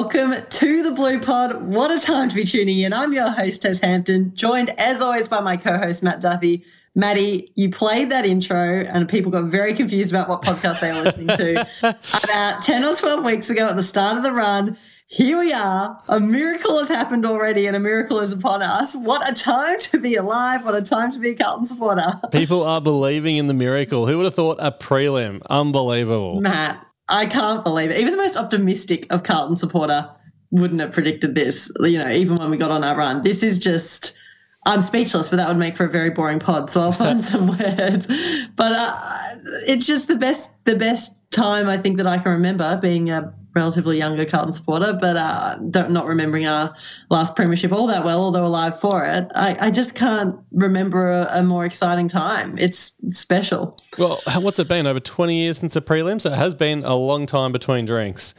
Welcome to the Blue Pod. What a time to be tuning in. I'm your host, Tess Hampton, joined as always by my co host, Matt Duthie. Maddie, you played that intro and people got very confused about what podcast they were listening to. about 10 or 12 weeks ago at the start of the run, here we are. A miracle has happened already and a miracle is upon us. What a time to be alive. What a time to be a Carlton supporter. People are believing in the miracle. Who would have thought a prelim? Unbelievable. Matt, I can't believe it. Even the most optimistic of Carlton supporter wouldn't have predicted this. You know, even when we got on our run, this is just. I'm speechless, but that would make for a very boring pod. So I'll find some words. But uh, it's just the best, the best time I think that I can remember being a relatively younger Carlton supporter, but uh, don't, not remembering our last premiership all that well, although alive for it. I, I just can't remember a, a, more exciting time. It's special. Well, what's it been? Over 20 years since the prelim? So it has been a long time between drinks.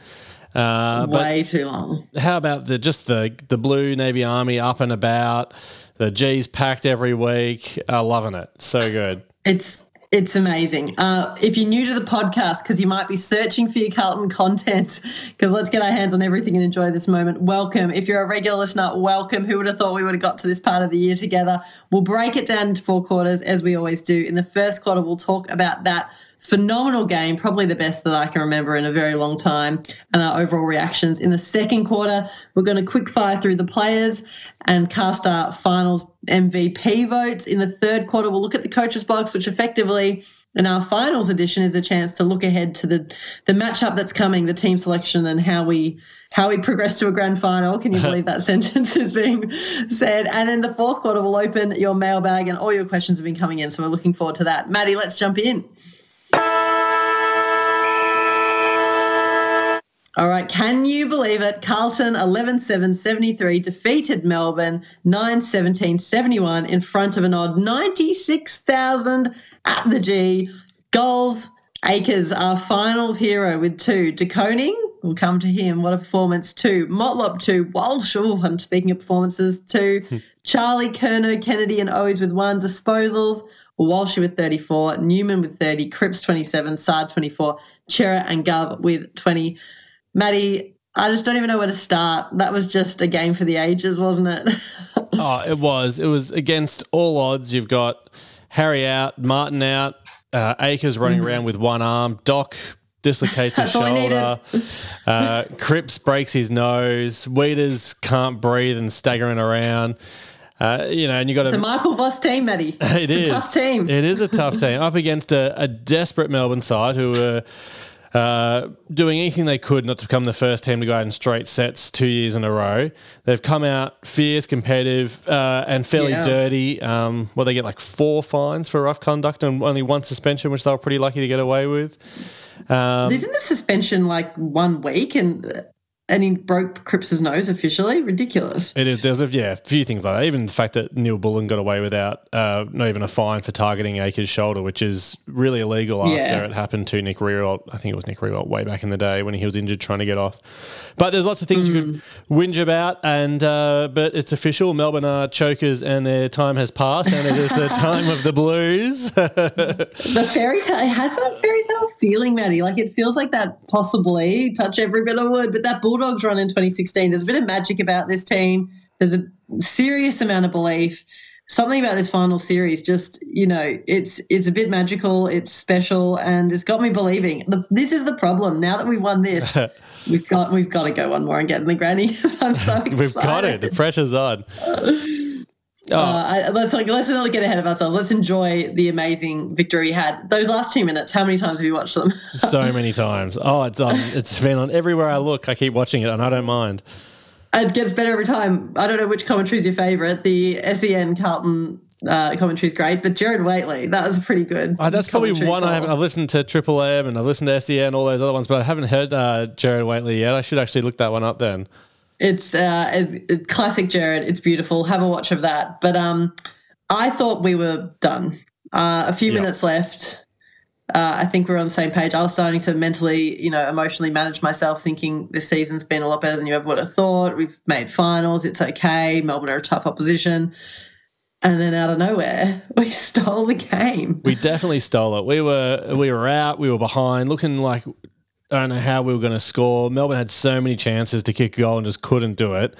Uh, Way too long. How about the just the the blue Navy Army up and about, the G's packed every week, uh, loving it, so good. It's it's amazing. Uh, if you're new to the podcast, because you might be searching for your Carlton content, because let's get our hands on everything and enjoy this moment. Welcome. If you're a regular listener, welcome. Who would have thought we would have got to this part of the year together? We'll break it down into four quarters, as we always do. In the first quarter, we'll talk about that phenomenal game, probably the best that I can remember in a very long time, and our overall reactions. In the second quarter, we're going to quick fire through the players and cast our finals MVP votes. In the third quarter, we'll look at the coaches box, which effectively in our finals edition is a chance to look ahead to the the matchup that's coming, the team selection, and how we how we progress to a grand final. Can you believe that sentence is being said? And then the fourth quarter will open your mailbag, and all your questions have been coming in, so we're looking forward to that. Maddie, let's jump in. All right, can you believe it? Carlton 11 7 73 defeated Melbourne 9 17 71 in front of an odd 96,000 at the G. Goals, Acres, our finals hero with two. De Koning, we'll come to him. What a performance. Two. Motlop, two. Walsh, oh, I'm speaking of performances, two. Hmm. Charlie, Curnow, Kennedy, and Owies with one. Disposals, Walsh with 34, Newman with 30, Cripps 27, Saad 24, Cerra and Gov with 20. Maddie, I just don't even know where to start. That was just a game for the ages, wasn't it? oh, it was. It was against all odds. You've got Harry out, Martin out, uh, Acres running mm. around with one arm, Doc dislocates his shoulder, uh, Cripps breaks his nose, Weeders can't breathe and staggering around. Uh, you know, and you got a Michael Voss team, Matty. It it's is. a tough team. It is a tough team up against a, a desperate Melbourne side who were uh, doing anything they could not to become the first team to go out in straight sets two years in a row. They've come out fierce, competitive, uh, and fairly yeah. dirty. Um, well, they get like four fines for rough conduct and only one suspension, which they were pretty lucky to get away with. Um, Isn't the suspension like one week? And and he broke Cripps's nose officially. Ridiculous. It is. There's a yeah, a few things like that. Even the fact that Neil Bullen got away without uh, not even a fine for targeting Acres' shoulder, which is really illegal after yeah. it happened to Nick Riewoldt. I think it was Nick Riewoldt way back in the day when he was injured trying to get off. But there's lots of things mm. you could mm. whinge about, and uh, but it's official. Melbourne are chokers, and their time has passed, and it is the time of the Blues. the fairy tale has that fairy tale feeling, Maddie. Like it feels like that possibly touch every bit of wood, but that bull Bulldogs run in 2016, there's a bit of magic about this team. There's a serious amount of belief. Something about this final series, just you know, it's it's a bit magical. It's special, and it's got me believing. The, this is the problem. Now that we've won this, we've got we've got to go one more and get in the granny. I'm so excited. we've got it. The pressure's on. Oh. Uh, I, let's like, let's not get ahead of ourselves. Let's enjoy the amazing victory we had. Those last two minutes, how many times have you watched them? so many times. Oh, it's on. It's been on everywhere I look. I keep watching it, and I don't mind. It gets better every time. I don't know which commentary is your favourite. The SEN Carlton uh, commentary is great, but Gerard Whateley, that was pretty good. Oh, that's probably one I haven't. I've listened to Triple M and I've listened to SEN, all those other ones, but I haven't heard uh, Gerard Whateley yet. I should actually look that one up then. It's uh, as, classic Gerard. It's beautiful. Have a watch of that. But um, I thought we were done. Uh, a few yep. minutes left. Uh, I think we're on the same page. I was starting to mentally, you know, emotionally manage myself, thinking this season's been a lot better than you ever would have thought. We've made finals. It's okay. Melbourne are a tough opposition. And then out of nowhere, we stole the game. We definitely stole it. We were we were out. We were behind, looking like don't know how we were going to score. Melbourne had so many chances to kick a goal and just couldn't do it.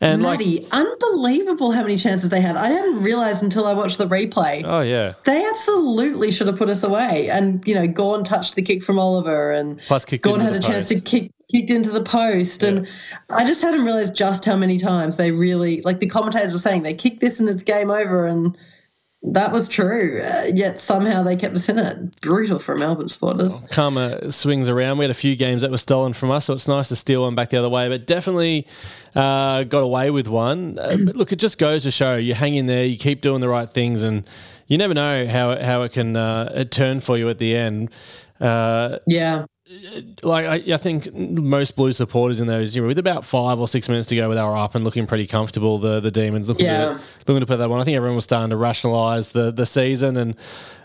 And Maddie, like, unbelievable how many chances they had. I didn't realize until I watched the replay. Oh yeah, they absolutely should have put us away. And you know, Gawn touched the kick from Oliver, and plus kicked Gawn had a post. chance to kick kicked into the post. Yeah. And I just hadn't realized just how many times they really like the commentators were saying they kicked this and it's game over and that was true. Uh, yet somehow they kept us in it. Brutal for Melbourne supporters. Well, karma swings around. We had a few games that were stolen from us, so it's nice to steal one back the other way. But definitely uh, got away with one. Uh, look, it just goes to show you hang in there, you keep doing the right things, and you never know how how it can uh, turn for you at the end. Uh, yeah like I, I, think most blue supporters in those, you know, with about five or six minutes to go, where they were up and looking pretty comfortable, the the demons looking yeah. to looking to put that one. I think everyone was starting to rationalise the the season and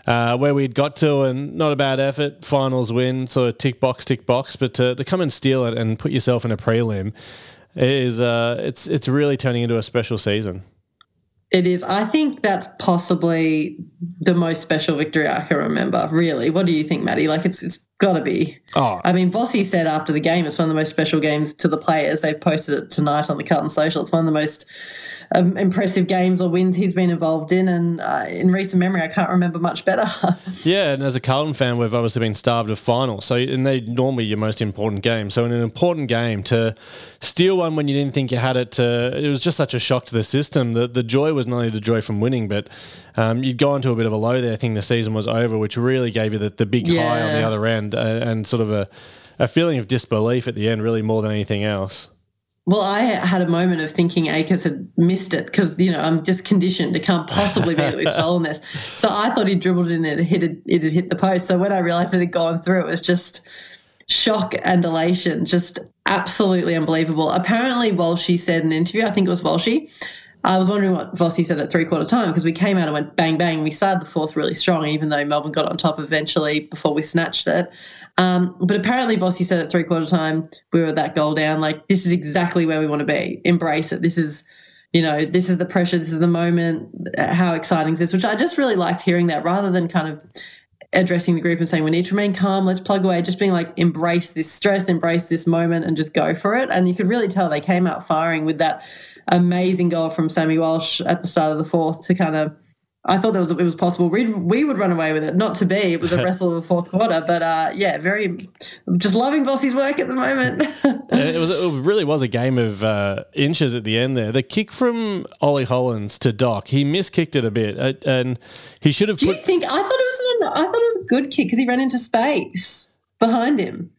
uh, where we'd got to, and not a bad effort, finals win, sort of tick box, tick box, but to, to come and steal it and put yourself in a prelim is uh, it's it's really turning into a special season. It is. I think that's possibly the most special victory I can remember. Really, what do you think, Maddie? Like, it's it's got to be. Oh, I mean, Vossi said after the game, it's one of the most special games to the players. They've posted it tonight on the Carlton Social. It's one of the most um, impressive games or wins he's been involved in. And uh, in recent memory, I can't remember much better. yeah, and as a Carlton fan, we've obviously been starved of finals. So, and they normally your most important game. So, in an important game, to steal one when you didn't think you had it, to, it was just such a shock to the system. The, the joy was not only the joy from winning, but um, you'd go into a bit of a low there. I think the season was over, which really gave you the, the big yeah. high on the other end uh, and sort of a, a feeling of disbelief at the end, really more than anything else. Well, I had a moment of thinking Acres had missed it because, you know, I'm just conditioned. It can't possibly be that we've stolen this. So I thought he dribbled in it, hit it, it had hit the post. So when I realized it had gone through, it was just shock and elation, just absolutely unbelievable. Apparently, Walshy said in an interview, I think it was Walshy, I was wondering what Vossi said at three quarter time because we came out and went bang bang. We started the fourth really strong, even though Melbourne got on top eventually before we snatched it. Um, but apparently, Vossi said at three quarter time, we were that goal down. Like, this is exactly where we want to be. Embrace it. This is, you know, this is the pressure. This is the moment. How exciting is this? Which I just really liked hearing that rather than kind of addressing the group and saying we need to remain calm let's plug away just being like embrace this stress embrace this moment and just go for it and you could really tell they came out firing with that amazing goal from sammy walsh at the start of the fourth to kind of I thought that was it was possible. We we would run away with it. Not to be. It was a wrestle of the fourth quarter, but uh, yeah, very just loving Vossi's work at the moment. it was it really was a game of uh, inches at the end there. The kick from Ollie Hollands to Doc, he miskicked it a bit, uh, and he should have. Do put, you think? I thought it was an, I thought it was a good kick because he ran into space behind him.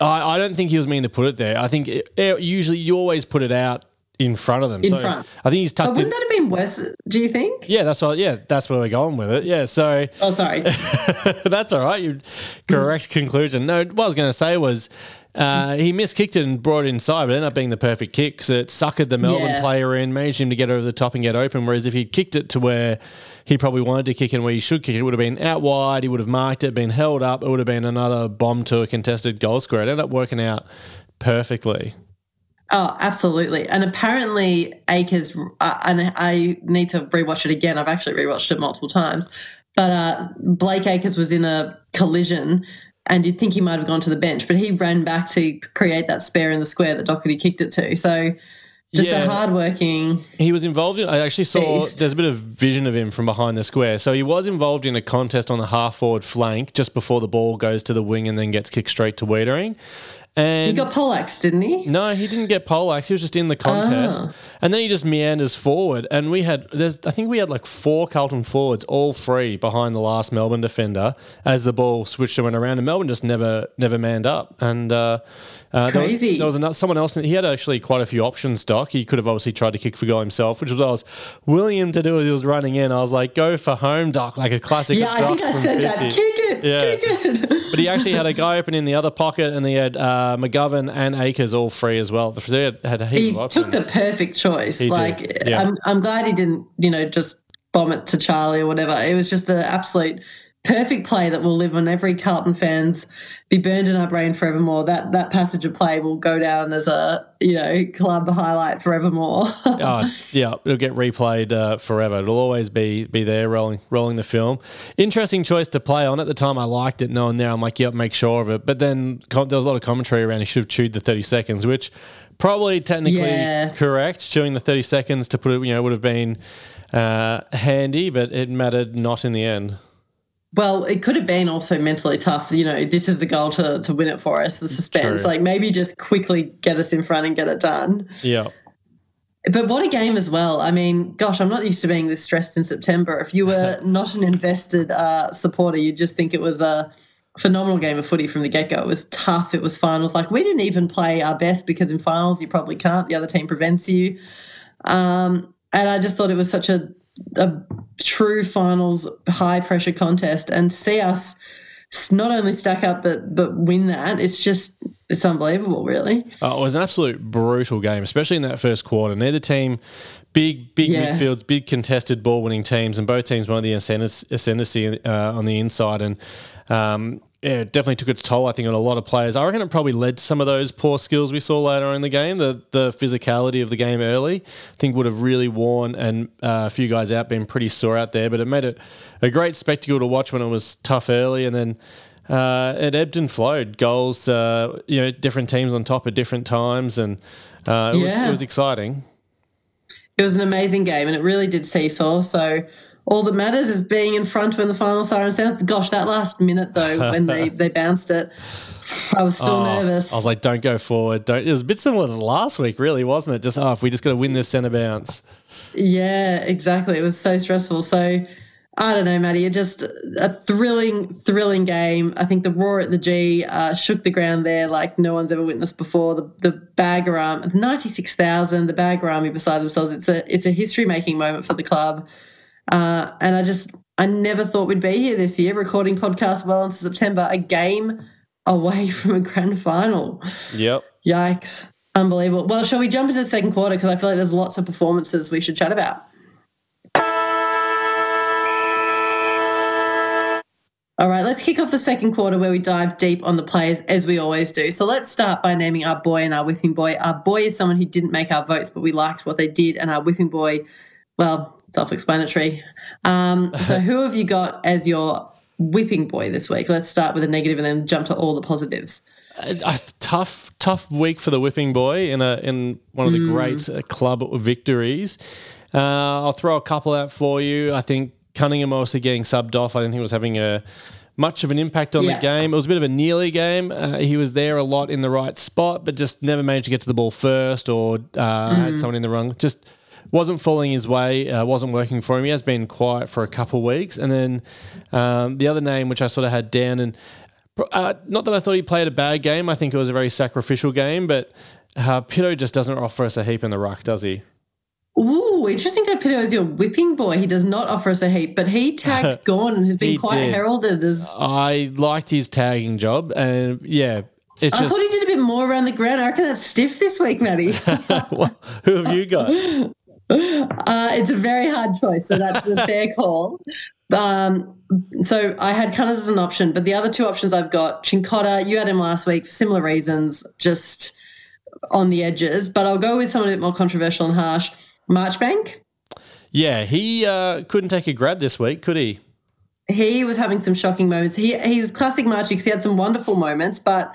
I, I don't think he was mean to put it there. I think it, it, usually you always put it out in front of them. In so front. I think he's tucked. But wouldn't that have been worse? Do you think? Yeah, that's what. Yeah, that's where we're going with it. Yeah. So. Oh, sorry. that's all right. You correct conclusion. No, what I was going to say was. Uh, he miskicked it and brought it inside, but it ended up being the perfect kick because it suckered the Melbourne yeah. player in, managed him to get over the top and get open. Whereas if he'd kicked it to where he probably wanted to kick it and where he should kick it, it would have been out wide. He would have marked it, been held up. It would have been another bomb to a contested goal square. It ended up working out perfectly. Oh, absolutely. And apparently, Acres, uh, and I need to rewatch it again. I've actually rewatched it multiple times. But uh, Blake Acres was in a collision, and you'd think he might have gone to the bench, but he ran back to create that spare in the square that Docherty kicked it to. So just yeah. a hardworking. He was involved in. I actually saw. Beast. There's a bit of vision of him from behind the square. So he was involved in a contest on the half forward flank just before the ball goes to the wing and then gets kicked straight to Weitering. And he got poleaxed, didn't he? No, he didn't get poleaxed. He was just in the contest, oh. and then he just meanders forward. And we had, there's, I think we had like four Carlton forwards, all three behind the last Melbourne defender as the ball switched and went around, and Melbourne just never, never manned up. And uh, uh, there crazy. Was, there was another, someone else. He had actually quite a few options. Doc. He could have obviously tried to kick for goal himself, which was what I was willing him to do as he was running in. I was like, "Go for home, Doc!" Like a classic. Yeah, I think I said 50. that. Kick it. Yeah. Kick it. but he actually had a guy open in the other pocket, and he had uh, Uh, McGovern and Acres all free as well. They had, a heap he of options. took the perfect choice. He like, yeah. I'm, I'm glad he didn't, you know, just bomb it to Charlie or whatever. It was just the absolute perfect play that will live on every Carlton fans be burned in our brain forevermore. That that passage of play will go down as a you know club highlight forevermore. oh, yeah, it'll get replayed uh, forever. It'll always be be there rolling rolling the film. Interesting choice to play on. At the time, I liked it. Knowing now, I'm like, yep, make sure of it. But then there was a lot of commentary around. He should have chewed the 30 seconds, which probably technically yeah. correct. Chewing the 30 seconds to put it, you know, would have been uh, handy, but it mattered not in the end. Well, it could have been also mentally tough. You know, this is the goal to, to win it for us, the suspense. True. Like maybe just quickly get us in front and get it done. Yeah. But what a game as well. I mean, gosh, I'm not used to being this stressed in September. If you were not an invested uh, supporter, you'd just think it was a phenomenal game of footy from the get go. It was tough. It was finals. Like we didn't even play our best because in finals you probably can't. The other team prevents you. Um, and I just thought it was such a a true finals high pressure contest and see us not only stack up but but win that. It's just it's unbelievable really. Uh, it was an absolute brutal game especially in that first quarter. Neither team big big yeah. midfields big contested ball winning teams and both teams wanted the ascendancy uh, on the inside. And um, yeah, it definitely took its toll, I think, on a lot of players. I reckon it probably led to some of those poor skills we saw later in the game. The the physicality of the game early, I think, would have really worn and uh, a few guys out, been pretty sore out there. But it made it a great spectacle to watch when it was tough early, and then uh, it ebbed and flowed. Goals, uh, you know, different teams on top at different times, and uh, it, yeah. was, it was exciting. It was an amazing game, and it really did seesaw. So all that matters is being in front when the final siren sounds. Gosh, that last minute though, when they, they bounced it, I was still oh, nervous. I was like, don't go forward. Don't. It was a bit similar to last week, really, wasn't it? Just, oh, if we just got to win this centre bounce. Yeah, exactly. It was so stressful. So, I don't know, Maddie. It just a thrilling, thrilling game. I think the roar at the G uh, shook the ground there like no one's ever witnessed before. The the bagger arm, ninety six thousand, the bagger army beside themselves. It's a it's a history making moment for the club. Uh, and I just, I never thought we'd be here this year recording podcast well into September, a game away from a grand final. Yep. Yikes. Unbelievable. Well, shall we jump into the second quarter? Because I feel like there's lots of performances we should chat about. All right, let's kick off the second quarter where we dive deep on the players as we always do. So let's start by naming our boy and our whipping boy. Our boy is someone who didn't make our votes, but we liked what they did, and our whipping boy, well, self-explanatory. Um, so, who have you got as your whipping boy this week? Let's start with a negative and then jump to all the positives. A, a tough, tough week for the whipping boy in a in one of the mm. great uh, club victories. Uh, I'll throw a couple out for you. I think Cunningham also getting subbed off. I didn't think it was having a much of an impact on yeah. the game. It was a bit of a nearly game. Uh, he was there a lot in the right spot, but just never managed to get to the ball first, or uh, mm. had someone in the wrong. Just wasn't falling his way, uh, wasn't working for him. He has been quiet for a couple of weeks. And then um, the other name, which I sort of had down, and uh, not that I thought he played a bad game, I think it was a very sacrificial game, but uh, Pitto just doesn't offer us a heap in the ruck, does he? Ooh, interesting to Pitto as your whipping boy. He does not offer us a heap, but he tagged and has been quite did. heralded as. I liked his tagging job, and yeah, it's I just... thought he did a bit more around the ground. I reckon that's stiff this week, Matty. well, who have you got? Uh, it's a very hard choice, so that's a fair call. Um, so I had Cunners as an option, but the other two options I've got Cincotta. You had him last week for similar reasons, just on the edges. But I'll go with someone a bit more controversial and harsh. Marchbank. Yeah, he uh, couldn't take a grab this week, could he? He was having some shocking moments. He he was classic Marchy because he had some wonderful moments, but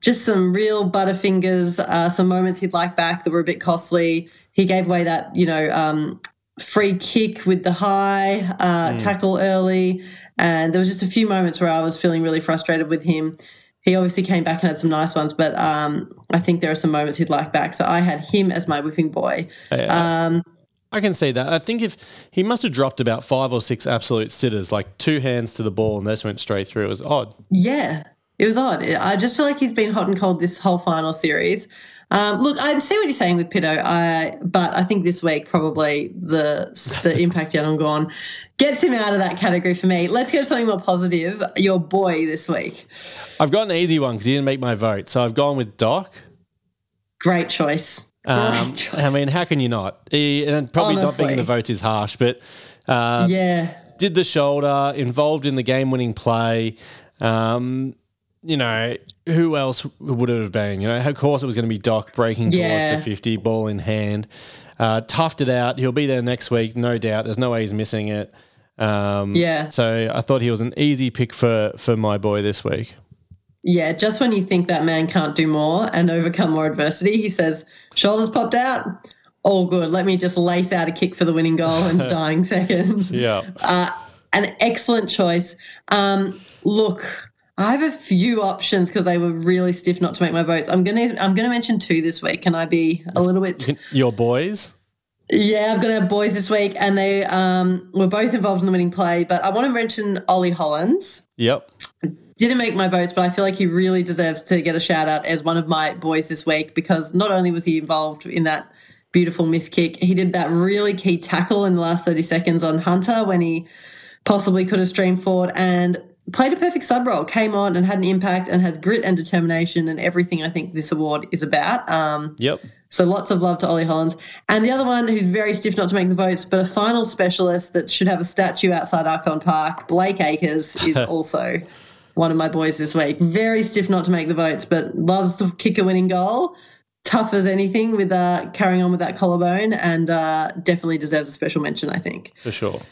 just some real butterfingers. Uh, some moments he'd like back that were a bit costly he gave away that you know um, free kick with the high uh, mm. tackle early, and there was just a few moments where I was feeling really frustrated with him. He obviously came back and had some nice ones, but um, I think there are some moments he'd like back. So I had him as my whipping boy. Um, I can see that. I think if he must have dropped about five or six absolute sitters, like two hands to the ball, and those went straight through. It was odd. Yeah, it was odd. I just feel like he's been hot and cold this whole final series. Um, look, I see what you're saying with Pitto, I, but I think this week probably the the impact Yannon gets him out of that category for me. Let's go to something more positive. Your boy this week. I've got an easy one because he didn't make my vote, so I've gone with Doc. Great choice. Um, Great choice. I mean, how can you not? He, and probably Honestly. not being in the vote is harsh, but uh, yeah, did the shoulder, involved in the game winning play. Um, you know, who else would it have been? You know, of course it was going to be Doc breaking yeah. towards the 50, ball in hand. Uh, toughed it out. He'll be there next week, no doubt. There's no way he's missing it. Um, yeah. So I thought he was an easy pick for for my boy this week. Yeah, just when you think that man can't do more and overcome more adversity, he says, shoulders popped out. All good. Let me just lace out a kick for the winning goal in dying seconds. Yeah. Uh, an excellent choice. Um, look, I have a few options because they were really stiff not to make my votes. I'm gonna I'm gonna mention two this week. Can I be a little bit your boys? Yeah, I've got our boys this week, and they um, were both involved in the winning play. But I want to mention Ollie Hollands. Yep. Didn't make my votes, but I feel like he really deserves to get a shout out as one of my boys this week because not only was he involved in that beautiful miss kick, he did that really key tackle in the last 30 seconds on Hunter when he possibly could have streamed forward and played a perfect sub role, came on and had an impact and has grit and determination and everything I think this award is about. Um, yep. So lots of love to Ollie Hollands. And the other one who's very stiff not to make the votes, but a final specialist that should have a statue outside Ikon Park, Blake Acres, is also one of my boys this week. Very stiff not to make the votes, but loves to kick a winning goal. Tough as anything with uh, carrying on with that collarbone and uh, definitely deserves a special mention, I think. For sure.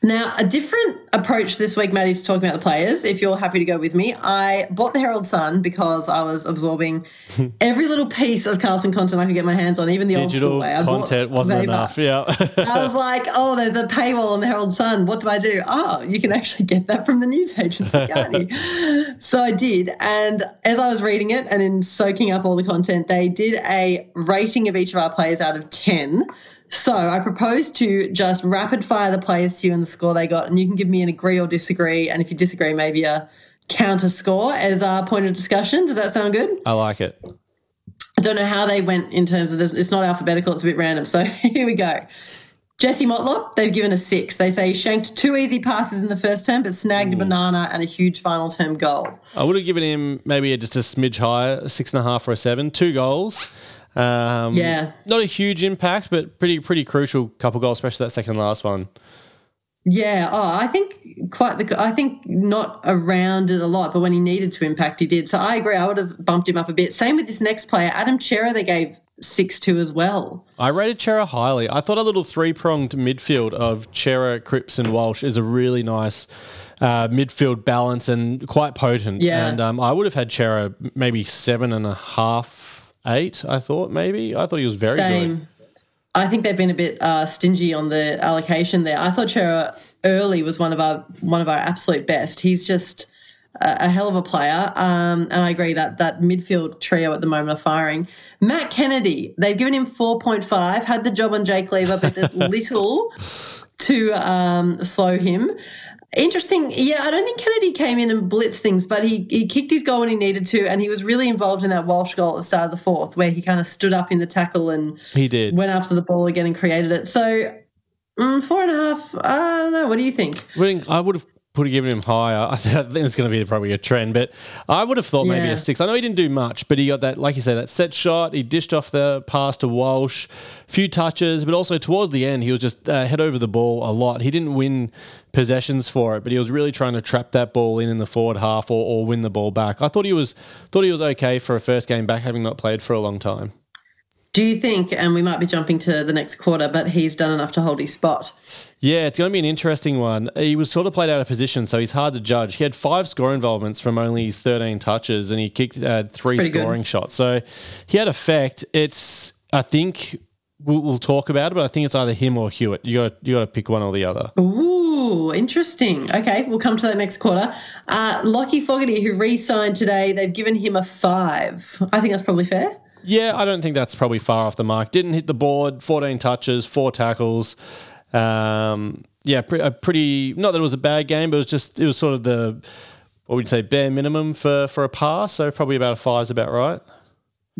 Now, a different approach this week, Maddie, to talking about the players, if you're happy to go with me. I bought the Herald Sun because I was absorbing every little piece of Carlton content I could get my hands on, even the Digital old school way. I content wasn't enough, yeah. I was like, oh, there's a paywall on the Herald Sun. What do I do? Oh, you can actually get that from the news agency, can't you? so I did. And as I was reading it and in soaking up all the content, they did a rating of each of our players out of 10 so I propose to just rapid fire the players to you and the score they got, and you can give me an agree or disagree. And if you disagree, maybe a counter score as our point of discussion. Does that sound good? I like it. I don't know how they went in terms of this. It's not alphabetical, it's a bit random. So here we go. Jesse Motlop, they've given a six. They say he shanked two easy passes in the first term, but snagged a banana and a huge final term goal. I would have given him maybe just a smidge higher, six and a half or a seven. Two goals. Um, yeah, not a huge impact, but pretty pretty crucial couple goals, especially that second last one. Yeah, oh, I think quite the. I think not around it a lot, but when he needed to impact, he did. So I agree. I would have bumped him up a bit. Same with this next player, Adam Cerra. They gave six two as well. I rated Cerra highly. I thought a little three pronged midfield of Cerra, Cripps, and Walsh is a really nice. Uh, midfield balance and quite potent. Yeah. And um, I would have had Cerra maybe seven and a half eight. I thought maybe. I thought he was very Same. good. I think they've been a bit uh, stingy on the allocation there. I thought Cerra early was one of our one of our absolute best. He's just a, a hell of a player, um, and I agree that that midfield trio at the moment are firing. Matt Kennedy, they've given him four point five. Had the job on Jake Lever, but little to um, slow him. Interesting. Yeah, I don't think Kennedy came in and blitzed things, but he, he kicked his goal when he needed to, and he was really involved in that Walsh goal at the start of the fourth, where he kind of stood up in the tackle and he did went after the ball again and created it. So mm, four and a half. I don't know. What do you think? I would have would have given him higher. I think it's going to be probably a trend, but I would have thought yeah. maybe a six. I know he didn't do much, but he got that, like you say, that set shot. He dished off the pass to Walsh, few touches, but also towards the end, he was just uh, head over the ball a lot. He didn't win possessions for it, but he was really trying to trap that ball in in the forward half or, or win the ball back. I thought he was thought he was okay for a first game back, having not played for a long time. Do you think, and we might be jumping to the next quarter, but he's done enough to hold his spot? Yeah, it's going to be an interesting one. He was sort of played out of position, so he's hard to judge. He had five score involvements from only his 13 touches, and he kicked uh, three scoring good. shots. So he had effect. It's, I think, we'll, we'll, talk about it, but I think it's either him or Hewett. You got you got to pick one or the other. Ooh, interesting. Okay, we'll come to that next quarter. Uh, Lachie Fogarty, who re-signed today, they've given him a five. I think that's probably fair. Yeah, I don't think that's probably far off the mark. Didn't hit the board, 14 touches, four tackles. Um, yeah, a pretty, not that it was a bad game, but it was just, it was sort of the, what we'd you say, bare minimum for, for a pass. So probably about a five is about right.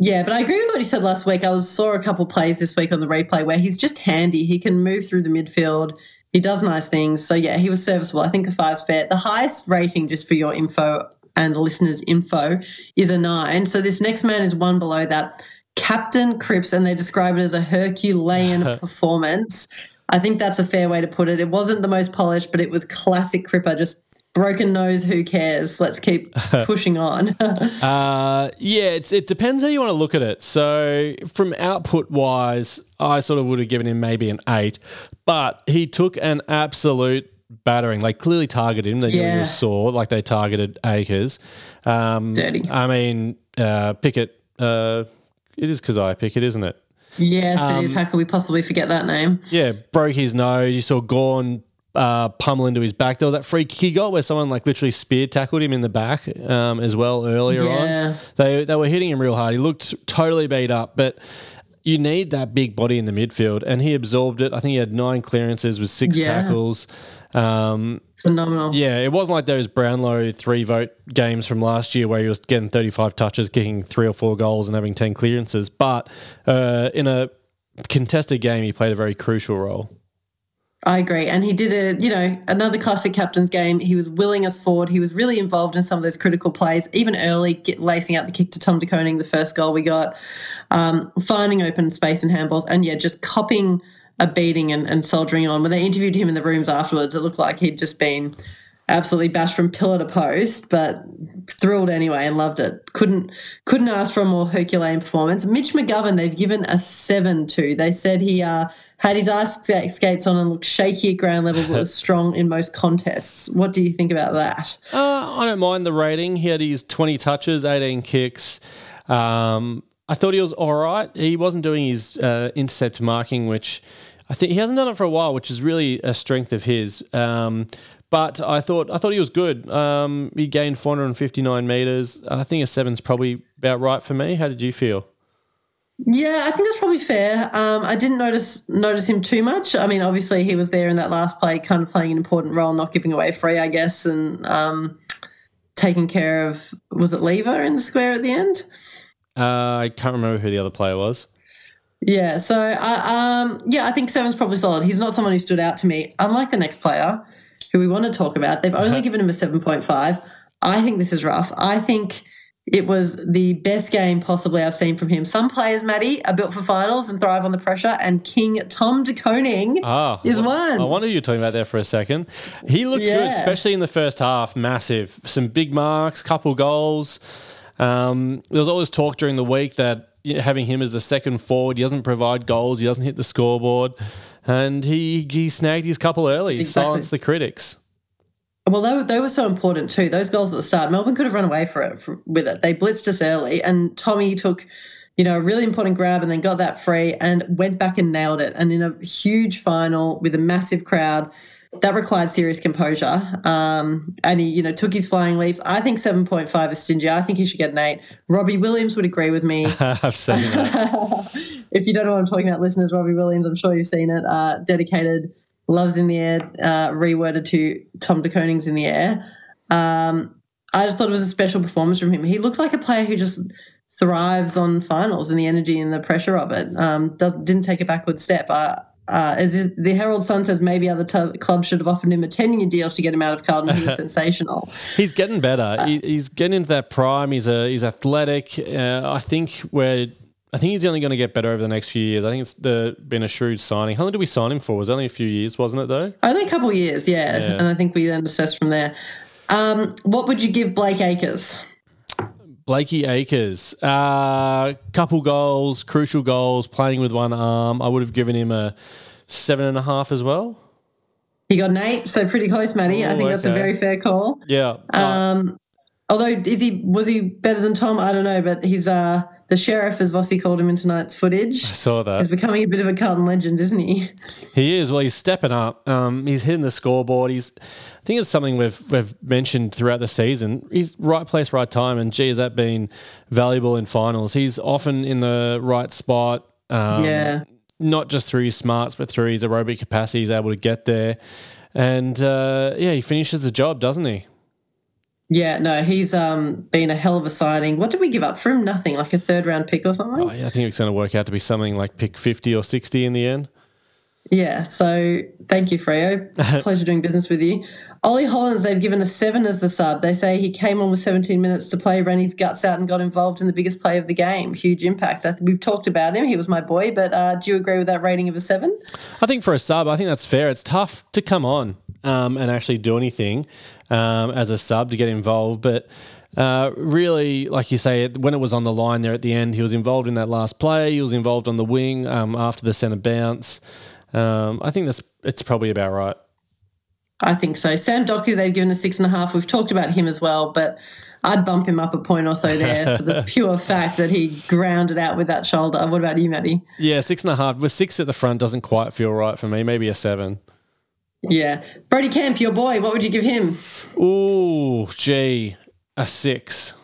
Yeah, but I agree with what you said last week. I was, saw a couple plays this week on the replay where he's just handy. He can move through the midfield. He does nice things. So yeah, he was serviceable. I think the five's fair. The highest rating, just for your info, and listeners' info is a nine. So this next man is one below that. Captain Cripps, and they describe it as a Herculean performance. I think that's a fair way to put it. It wasn't the most polished, but it was classic Cripper, just broken nose, who cares? Let's keep pushing on. uh, yeah, it's, it depends how you want to look at it. So, from output wise, I sort of would have given him maybe an eight, but he took an absolute battering. Like clearly targeted him. They yeah. knew he was sore, like they targeted Acres. Um, Dirty. I mean, uh, Pickett. Uh, it is Kysaiah Pickett, isn't it? Yes, um, it is. Um, How could we possibly forget that name? Yeah, broke his nose. You saw Gawn uh, pummel into his back. There was that free kick he got where someone like literally spear tackled him in the back um, as well earlier yeah. on. They they were hitting him real hard. He looked totally beat up, but you need that big body in the midfield, and he absorbed it. I think he had nine clearances with six yeah. tackles. Um, Phenomenal. Yeah, it wasn't like those Brownlow three vote games from last year where he was getting 35 touches, kicking three or four goals, and having 10 clearances. But uh, in a contested game, he played a very crucial role. I agree. And he did a, you know, another classic captain's game. He was willing us forward. He was really involved in some of those critical plays, even early, get, lacing out the kick to Tom De Koning, the first goal we got, um, finding open space and handballs, and yeah, just copying a beating and, and soldiering on. When they interviewed him in the rooms afterwards, it looked like he'd just been absolutely bashed from pillar to post, but thrilled anyway and loved it. Couldn't couldn't ask for a more Herculean performance. Mitch McGovern, they've given a seven to. They said he uh, had his ice skates on and looked shaky at ground level, but was strong in most contests. What do you think about that? Uh, I don't mind the rating. He had his 20 touches, 18 kicks. Um, I thought he was all right. He wasn't doing his uh, intercept marking, which I think he hasn't done it for a while, which is really a strength of his. Um, but I thought I thought he was good. Um, he gained 459 meters. I think a seven's probably about right for me. How did you feel? Yeah, I think that's probably fair. Um, I didn't notice notice him too much. I mean, obviously he was there in that last play, kind of playing an important role, not giving away free, I guess, and um, taking care of was it Lever in the square at the end? Uh, I can't remember who the other player was. Yeah, so I, um, yeah, I think seven's probably solid. He's not someone who stood out to me, unlike the next player who we want to talk about. They've only given him a seven point five. I think this is rough. I think it was the best game possibly I've seen from him. Some players, Maddie, are built for finals and thrive on the pressure, and King Tom De Koning ah, is one. I wonder you were talking about there for a second. He looked yeah. good, especially in the first half. Massive, some big marks, couple goals. Um, there was always talk during the week that having him as the second forward, he doesn't provide goals, he doesn't hit the scoreboard, and he he snagged his couple early, exactly. silenced the critics. Well, they were, they were so important too. Those goals at the start, Melbourne could have run away for it for, with it. They blitzed us early, and Tommy took, you know, a really important grab and then got that free and went back and nailed it. And in a huge final with a massive crowd, that required serious composure. Um, and he, you know, took his flying leaps. I think 7.5 is stingy. I think he should get an 8. Robbie Williams would agree with me. I've seen that. if you don't know what I'm talking about, listeners, Robbie Williams, I'm sure you've seen it. Uh, dedicated Loves in the air, uh, reworded to Tom De Koning's in the air. Um, I just thought it was a special performance from him. He looks like a player who just thrives on finals and the energy and the pressure of it. Um, does, didn't take a backward step. Uh, uh, as the Herald Sun says, maybe other t- clubs should have offered him a 10 year deal to get him out of Carlton. He was sensational. He's getting better. Uh, he, he's getting into that prime. He's a he's athletic. Uh, I think where I think he's only going to get better over the next few years. I think it's the, been a shrewd signing. How long did we sign him for? It was only a few years, wasn't it, though? Only a couple of years, yeah. yeah. And I think we then assess from there. Um, what would you give Blake Acres? Blakey Acres, uh, couple goals, crucial goals, playing with one arm. I would have given him a seven and a half as well. He got an eight, so pretty close, Matty. I think okay. that's a very fair call. Yeah. Um, although is he was he better than Tom? I don't know, but he's uh the sheriff, as Vossi called him in tonight's footage. I saw that. He's becoming a bit of a Carlton legend, isn't he? He is. Well, he's stepping up. Um, he's hitting the scoreboard. He's. I think it's something we've we've mentioned throughout the season. He's right place, right time, and gee, has that been valuable in finals? He's often in the right spot. Um, yeah. Not just through his smarts, but through his aerobic capacity, he's able to get there. And uh, yeah, he finishes the job, doesn't he? Yeah, no, he's um, been a hell of a signing. What did we give up for him? Nothing, like a third round pick or something? Oh, yeah, I think it's going to work out to be something like pick 50 or 60 in the end. Yeah. So thank you, Freo. Pleasure doing business with you. Ollie Hollands, they've given a seven as the sub. They say he came on with 17 minutes to play, ran his guts out, and got involved in the biggest play of the game. Huge impact. we've talked about him. He was my boy, but uh, do you agree with that rating of a seven? I think for a sub, I think that's fair. It's tough to come on um, and actually do anything um, as a sub to get involved, but. Uh, really, like you say, when it was on the line there at the end, he was involved in that last play. He was involved on the wing um, after the centre bounce. Um, I think that's it's probably about right. I think so. Sam Docherty, they've given a six and a half. We've talked about him as well, but I'd bump him up a point or so there for the pure fact that he grounded out with that shoulder. What about you, Matty? Yeah, six and a half. With six at the front doesn't quite feel right for me. Maybe a seven. Yeah. Brodie Kemp, your boy, what would you give him? Ooh, gee, a six.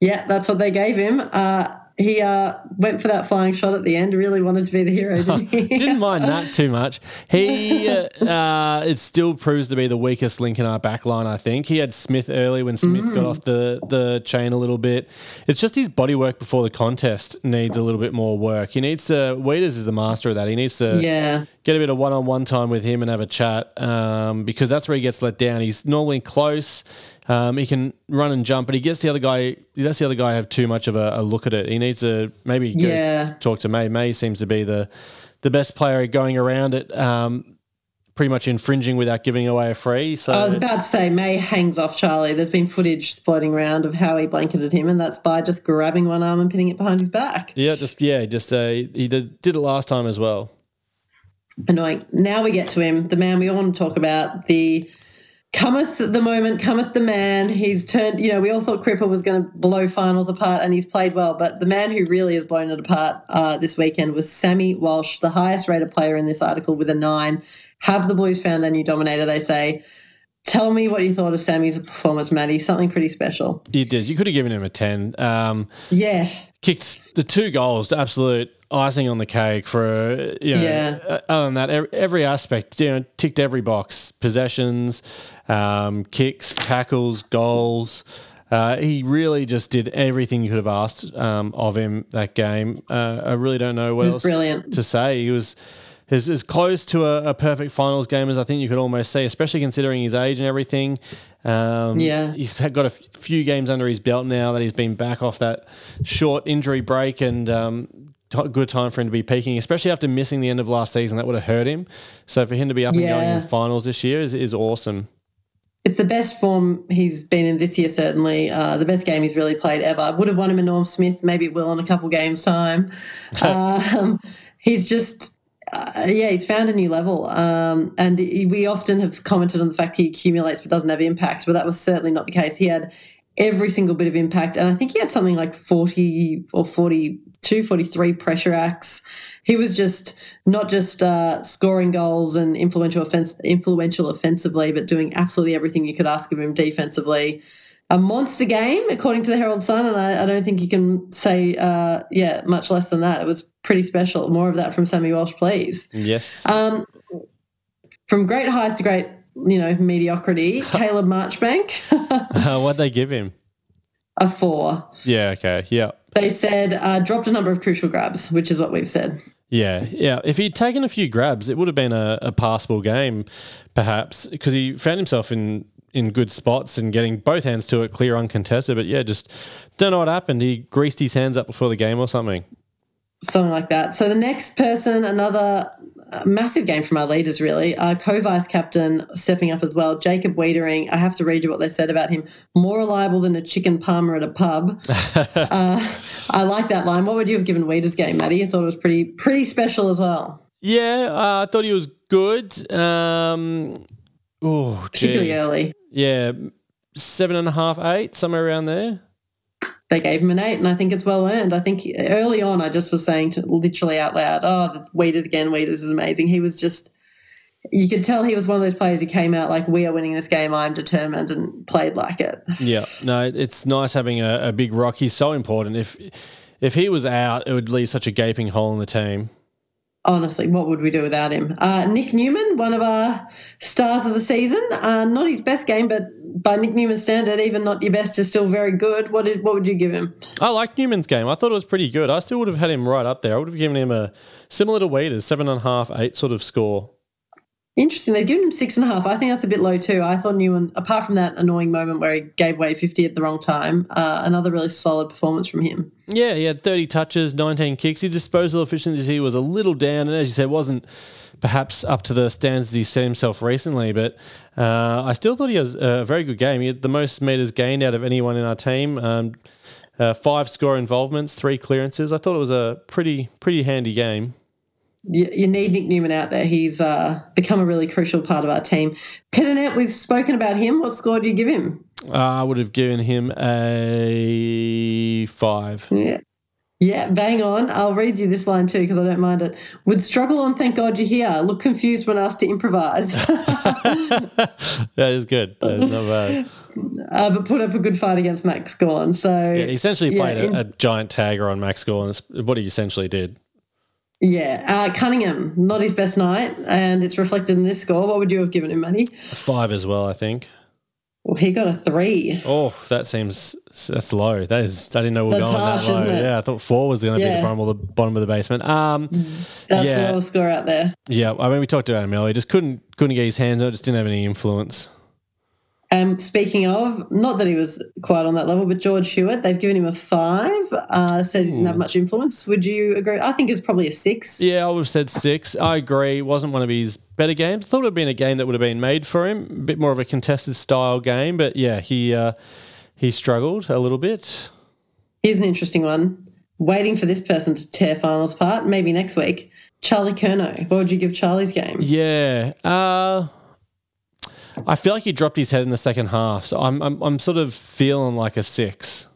Yeah, that's what they gave him. Uh, he uh, went for that flying shot at the end. Really wanted to be the hero, didn't he? didn't mind that too much. He uh, it still proves to be the weakest link in our backline. I think he had Smith early when Smith mm. got off the the chain a little bit. It's just his body work before the contest needs a little bit more work. He needs to. Weeders is the master of that. He needs to yeah. get a bit of one on one time with him and have a chat um, because that's where he gets let down. He's normally close. Um, he can run and jump, but he gets the other guy. He lets the other guy have too much of a, a look at it. He needs to maybe yeah. talk to May. May seems to be the the best player going around it. Um, pretty much infringing without giving away a free. So I was about to say May hangs off Charlie. There's been footage floating around of how he blanketed him, and that's by just grabbing one arm and pinning it behind his back. Yeah, just yeah, just uh, he did did it last time as well. Annoying. Now we get to him, the man we all want to talk about, the cometh the moment, cometh the man. He's turned, you know, we all thought Cripper was going to blow finals apart and he's played well, but the man who really has blown it apart uh, this weekend was Sammy Walsh, the highest rated player in this article with a nine. Have the Blues found their new dominator, they say. Tell me what you thought of Sammy's performance, Maddie. Something pretty special. You did. You could have given him a 10. Um, yeah. Kicked the two goals, absolute icing on the cake for you know, yeah. Uh, other than that, every aspect, you know, ticked every box: possessions, um, kicks, tackles, goals. Uh, he really just did everything you could have asked um, of him that game. Uh, I really don't know what else brilliant. to say. He was as, as close to a, a, perfect finals game as I think you could almost see, especially considering his age and everything. Um, yeah, he's got a f- few games under his belt now that he's been back off that short injury break and um, t- good time for him to be peaking, especially after missing the end of last season. That would have hurt him. So for him to be up yeah. and going in finals this year is, is awesome. It's the best form he's been in this year, certainly. Uh, the best game he's really played ever. Would have won him a Norm Smith. Maybe it will in a couple games' time. um, he's just uh, yeah, he's found a new level. Um, and we often have commented on the fact he accumulates but doesn't have impact, but that was certainly not the case. He had every single bit of impact. And I think he had something like 40 or 42, 43 pressure acts. He was just not just uh, scoring goals and influential offense, influential offensively, but doing absolutely everything you could ask of him defensively. A monster game, according to the Herald Sun, and I, I don't think you can say, uh, yeah, much less than that. It was pretty special. More of that from Sammy Walsh, please. Yes. Um, from great highs to great you know, mediocrity. Caleb Marchbank. uh, what'd they give him? A four. Yeah, okay. Yeah. They said uh, dropped a number of crucial grabs, which is what we've said. Yeah, yeah. If he'd taken a few grabs, it would have been a, a passable game, perhaps, because he found himself in in good spots and getting both hands to it clear uncontested. But yeah, just don't know what happened. He greased his hands up before the game or something. Something like that. So the next person, another massive game from our leaders, really. Uh, Co vice captain stepping up as well. Jacob Weitering, I have to read you what they said about him. More reliable than a chicken parma at a pub. uh, I like that line. What would you have given Weeder's game, Maddie? I thought it was pretty pretty special as well. Yeah, uh, I thought he was good. Um, oh, particularly early. Yeah, seven and a half, eight, somewhere around there they gave him an eight, and I think it's well earned. I think early on, I just was saying to literally out loud, "Oh, the Weeders again. Weeders is amazing." He was just, you could tell he was one of those players who came out like, "We are winning this game. I'm determined," and played like it. Yeah, no, it's nice having a, a big rock. He's so important. If if he was out, it would leave such a gaping hole in the team. Honestly, what would we do without him? Uh, Nick Newman, one of our stars of the season. Uh, not his best game, but by Nick Newman's standard, even not your best is still very good. What did what would you give him? I like Newman's game. I thought it was pretty good. I still would have had him right up there. I would have given him a similar to Weeders, seven and a half, eight sort of score. Interesting. They've given him six and a half. I think that's a bit low too. I thought Newman, apart from that annoying moment where he gave away 50 at the wrong time, uh, another really solid performance from him. Yeah, he had 30 touches, 19 kicks. His disposal efficiency was a little down, and as you said, wasn't perhaps up to the standards he set himself recently. But uh, I still thought he was a very good game. He had the most meters gained out of anyone in our team. Um, uh, five score involvements, three clearances. I thought it was a pretty pretty handy game you, you, need Nick Newman out there. He's uh, become a really crucial part of our team. Pittonet, we've spoken about him. What score do you give him? Uh, I would have given him a five. Yeah. Yeah, bang on. I'll read you this line too because I don't mind it. Would struggle on Thank God You're Here. Look confused when asked to improvise. that is good. That is not bad. Uh, but put up a good fight against Max Gawn. So yeah, he essentially played a, in, a, giant tagger on Max Gawn. what he essentially did. Yeah, uh, Cunningham, not his best night, and it's reflected in this score. What would you have given him, Matty? five as well, I think. Well, he got a three. Oh, that seems that's low. That is, I didn't know we were going harsh, that low. Yeah, I thought four was going to yeah. be the bottom of the bottom of the basement. Um, that's yeah. the lowest score out there. Yeah, I mean, we talked about him earlier. Just couldn't couldn't get his hands on it. Just didn't have any influence. Um, speaking of, not that he was quite on that level, but George Hewett, they've given him a five. Uh, said he didn't have hmm. much influence. Would you agree? I think it's probably a six. Yeah, I would have said six. I agree. It wasn't one of his better games. I thought it would have been a game that would have been made for him, a bit more of a contested style game. But yeah, he uh, he struggled a little bit. Here's an interesting one. Waiting for this person to tear finals apart. Maybe next week. Charlie Curnow. What would you give Charlie's game? Yeah. Uh, I feel like he dropped his head in the second half, so I'm I'm, I'm sort of feeling like a six.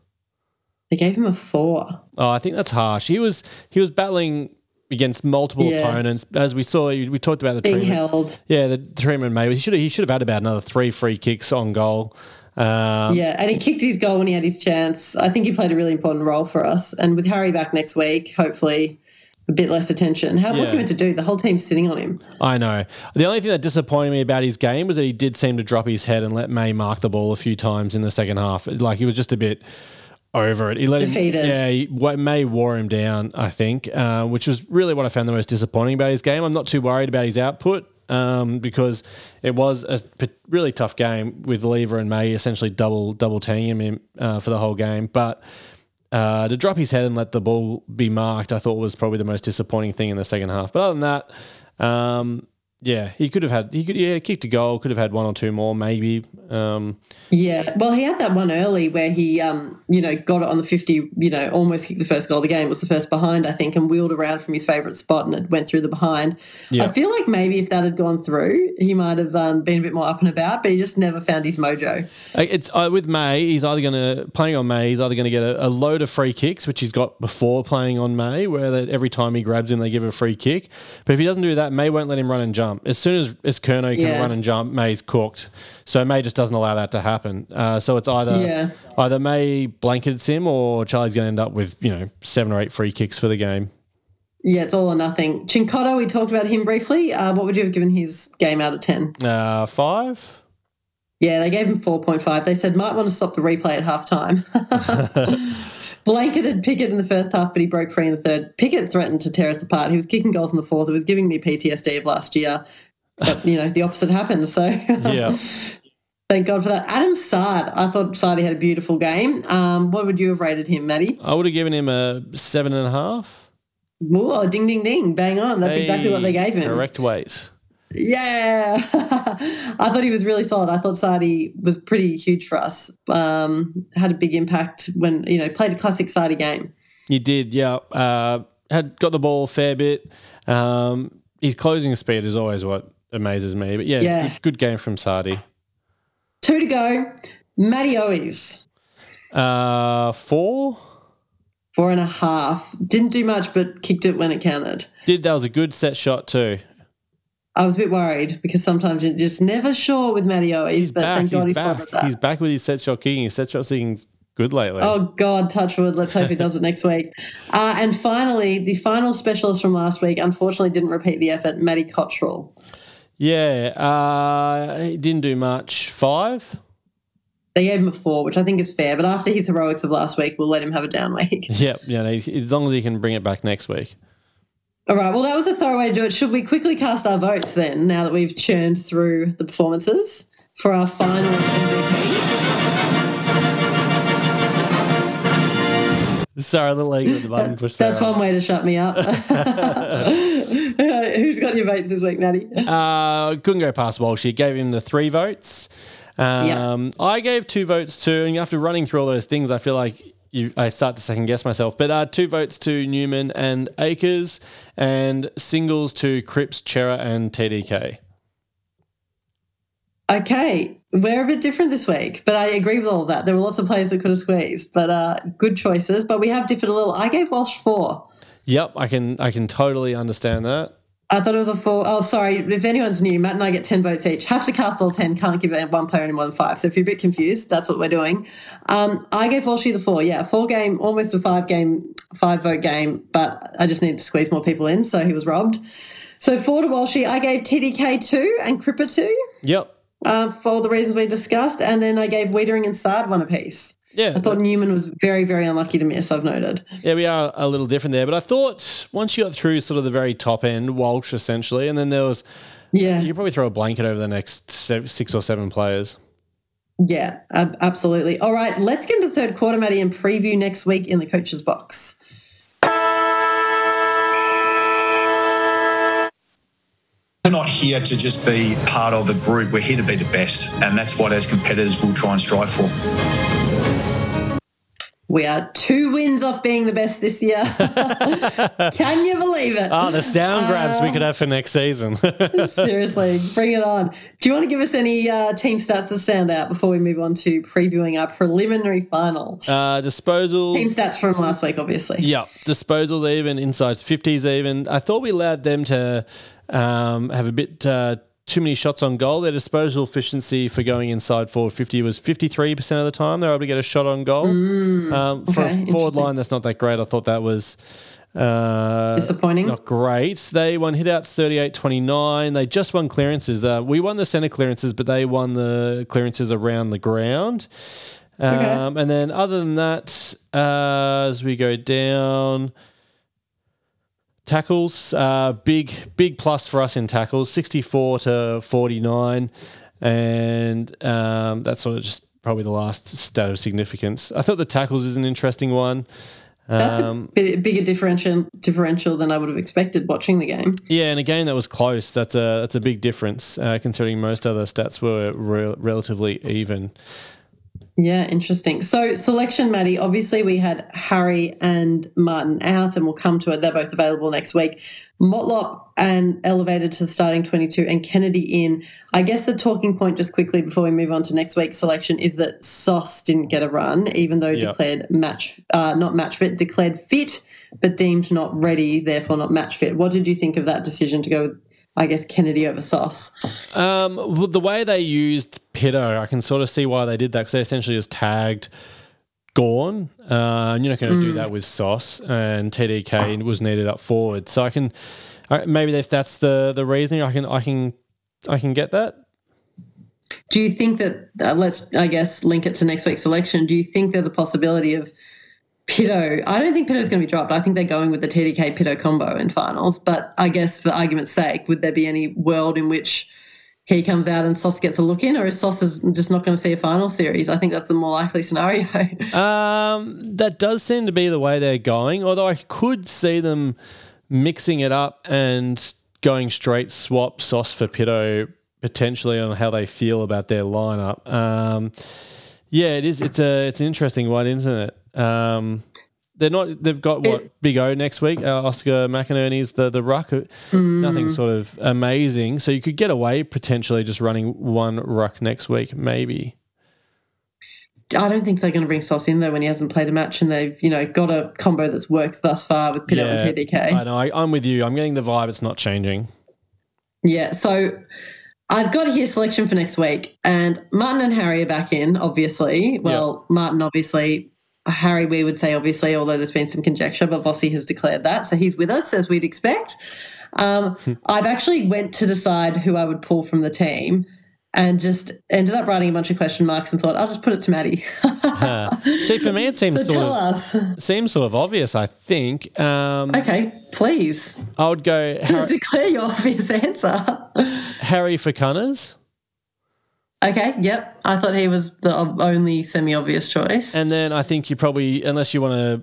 They gave him a four. Oh, I think that's harsh. He was he was battling against multiple yeah. opponents, as we saw. We talked about the being treatment. held. Yeah, the treatment maybe he should have, he should have had about another three free kicks on goal. Um, yeah, and he kicked his goal when he had his chance. I think he played a really important role for us. And with Harry back next week, hopefully a bit less attention. How, yeah. What's he meant to do? The whole team's sitting on him. I know. The only thing that disappointed me about his game was that he did seem to drop his head and let May mark the ball a few times in the second half. Like he was just a bit over it. He let Defeated. Him, yeah, he, May wore him down, I think, uh, which was really what I found the most disappointing about his game. I'm not too worried about his output. Um, because it was a really tough game with Lever and May essentially double double teaming him uh, for the whole game. But uh, to drop his head and let the ball be marked, I thought was probably the most disappointing thing in the second half. But other than that, um, yeah, he could have had he could yeah kicked a goal, could have had one or two more maybe. Um, yeah, well, he had that one early where he um, you know got it on the fifty, you know, almost kicked the first goal of the game. It was the first behind, I think, and wheeled around from his favourite spot and it went through the behind. Yeah. I feel like maybe if that had gone through, he might have um, been a bit more up and about, but he just never found his mojo. It's uh, with May. He's either going to playing on May. He's either going to get a, a, load of free kicks, which he's got before playing on May, where every time he grabs him, they give a free kick. But if he doesn't do that, May won't let him run and jump. As soon as as Curnow can yeah. run and jump, May's cooked. So May just doesn't allow that to happen. Uh, so it's either yeah. either May blankets him or Charlie's going to end up with you know seven or eight free kicks for the game. Yeah, it's all or nothing. Cincotta, we talked about him briefly. Uh, what would you have given his game out of ten? Uh, five. Yeah, they gave him four point five. They said might want to stop the replay at half time. blanketed Pickett in the first half, but he broke free in the third. Pickett threatened to tear us apart. He was kicking goals in the fourth. It was giving me PTSD of last year. But, you know, the opposite happened. So, yeah. Thank God for that. Adam Saad, I thought Saad had a beautiful game. Um, what would you have rated him, Maddie? I would have given him a seven and a half. Ooh, ding, ding, ding. Bang on. That's hey, exactly what they gave him. Correct weight. Yeah. I thought he was really solid. I thought Sardi was pretty huge for us. Um, had a big impact when, you know, played a classic Sardi game. You did, yeah. Uh, had got the ball a fair bit. Um, his closing speed is always what amazes me. But yeah, yeah. Good, good, game from Sardi. Two to go. Matty Owies. Uh, four? Four and a half. Didn't do much, but kicked it when it counted. Did that was a good set shot too. I was a bit worried because sometimes you're just never sure with Matty Owies, but back, thank God he's, back. That. He's back with his set shot kicking. His set shot kicking good lately. Oh God, touch wood. Let's hope he does it next week. Uh, and finally, the final specialist from last week unfortunately didn't repeat the effort. Matty Cottrell. Yeah, uh, he didn't do much. Five. They gave him a four, which I think is fair. But after his heroics of last week, we'll let him have a down week. Yep, yeah, as long as he can bring it back next week. All right. Well, that was a thorough way to do it. Should we quickly cast our votes then? Now that we've churned through the performances for our final MVP. Sorry, the leg at the button pushed. That's one way to shut me up. Who's got your votes this week, Natty? Uh, couldn't go past Walsh. Gave him the three votes. Um, yep. I gave two votes too, and after running through all those things, I feel like you, I start to second guess myself. But uh, two votes to Newman and Acres, and singles to Cripps, Cerra, and TDK. Okay, we're a bit different this week, but I agree with all of that. There were lots of players that could have squeezed, but uh, good choices. But we have differed a little. I gave Walsh four. Yep, I can I can totally understand that. I thought it was a four. Oh, sorry. If anyone's new, Matt and I get 10 votes each. Have to cast all 10. Can't give one player any more than five. So if you're a bit confused, that's what we're doing. Um, I gave Walshy the four. Yeah, four game, almost a five game, five vote game, but I just needed to squeeze more people in. So he was robbed. So four to Walshy. I gave TDK two and Cripper two. Yep. Uh, for all the reasons we discussed. And then I gave Weitering and Sard one apiece. Yeah. I thought Newman was very, very unlucky to miss, I've noted. Yeah, we are a little different there. But I thought once you got through sort of the very top end, Walsh essentially, and then there was, yeah, you probably throw a blanket over the next six or seven players. Yeah, absolutely. All right, let's get into the third quarter, Maddie, and preview next week in the coach's box. We're not here to just be part of the group. We're here to be the best. And that's what, as competitors, we'll try and strive for. We are two wins off being the best this year. Can you believe it? Oh, the sound grabs uh, we could have for next season. seriously, bring it on. Do you want to give us any uh, team stats that stand out before we move on to previewing our preliminary final? Uh, disposals. Team stats from last week, obviously. Yeah, disposals even, insides 50s even. I thought we allowed them to um, have a bit uh, too many shots on goal. Their disposal efficiency for going inside forward 50 was 53% of the time. They're able to get a shot on goal. Mm, um, for okay, a forward line, that's not that great. I thought that was. Uh, Disappointing. Not great. They won hitouts 38 29. They just won clearances. Uh, we won the centre clearances, but they won the clearances around the ground. Um, okay. And then, other than that, uh, as we go down, Tackles, uh, big big plus for us in tackles, sixty four to forty nine, and um, that's sort of just probably the last stat of significance. I thought the tackles is an interesting one. That's um, a bit, bigger differential differential than I would have expected watching the game. Yeah, and a game that was close. That's a that's a big difference uh, considering most other stats were re- relatively even. Yeah, interesting. So, selection, Maddie. Obviously, we had Harry and Martin out, and we'll come to it. They're both available next week. Motlop and elevated to starting 22, and Kennedy in. I guess the talking point, just quickly before we move on to next week's selection, is that Sauce didn't get a run, even though yep. declared match, uh, not match fit, declared fit, but deemed not ready, therefore not match fit. What did you think of that decision to go with I guess Kennedy over Sauce. Um, well, the way they used Pitto, I can sort of see why they did that because they essentially just tagged Gawn, uh, and you're not going to mm. do that with Sauce, and TDK was needed up forward. So I can maybe if that's the the reasoning, I can I can I can get that. Do you think that uh, let's I guess link it to next week's selection? Do you think there's a possibility of Pitto, I don't think Pitto's going to be dropped. I think they're going with the TDK Pitto combo in finals. But I guess for argument's sake, would there be any world in which he comes out and Sauce gets a look in, or is Sauce is just not going to see a final series? I think that's the more likely scenario. um, that does seem to be the way they're going. Although I could see them mixing it up and going straight swap Sauce for Pitto potentially on how they feel about their lineup. Um, yeah, it is. It's a it's an interesting one, isn't it? Um, they're not. They've got what Big O next week. Uh, Oscar McInerney's the the ruck. Mm. Nothing sort of amazing. So you could get away potentially just running one ruck next week, maybe. I don't think they're going to bring Sauce in though when he hasn't played a match and they've you know got a combo that's worked thus far with Pitto yeah, and TDK. I know. I, I'm with you. I'm getting the vibe. It's not changing. Yeah. So I've got a here selection for next week, and Martin and Harry are back in, obviously. Well, yeah. Martin, obviously. Harry, we would say, obviously, although there's been some conjecture, but Vossi has declared that. So he's with us, as we'd expect. Um, I've actually went to decide who I would pull from the team and just ended up writing a bunch of question marks and thought I'll just put it to Maddie. uh, see, for me, it seems so sort of us. seems sort of obvious. I think. Um, okay, please. I would go. Harry, declare your obvious answer. Harry for Cunners. Okay. Yep. I thought he was the only semi-obvious choice. And then I think you probably, unless you want to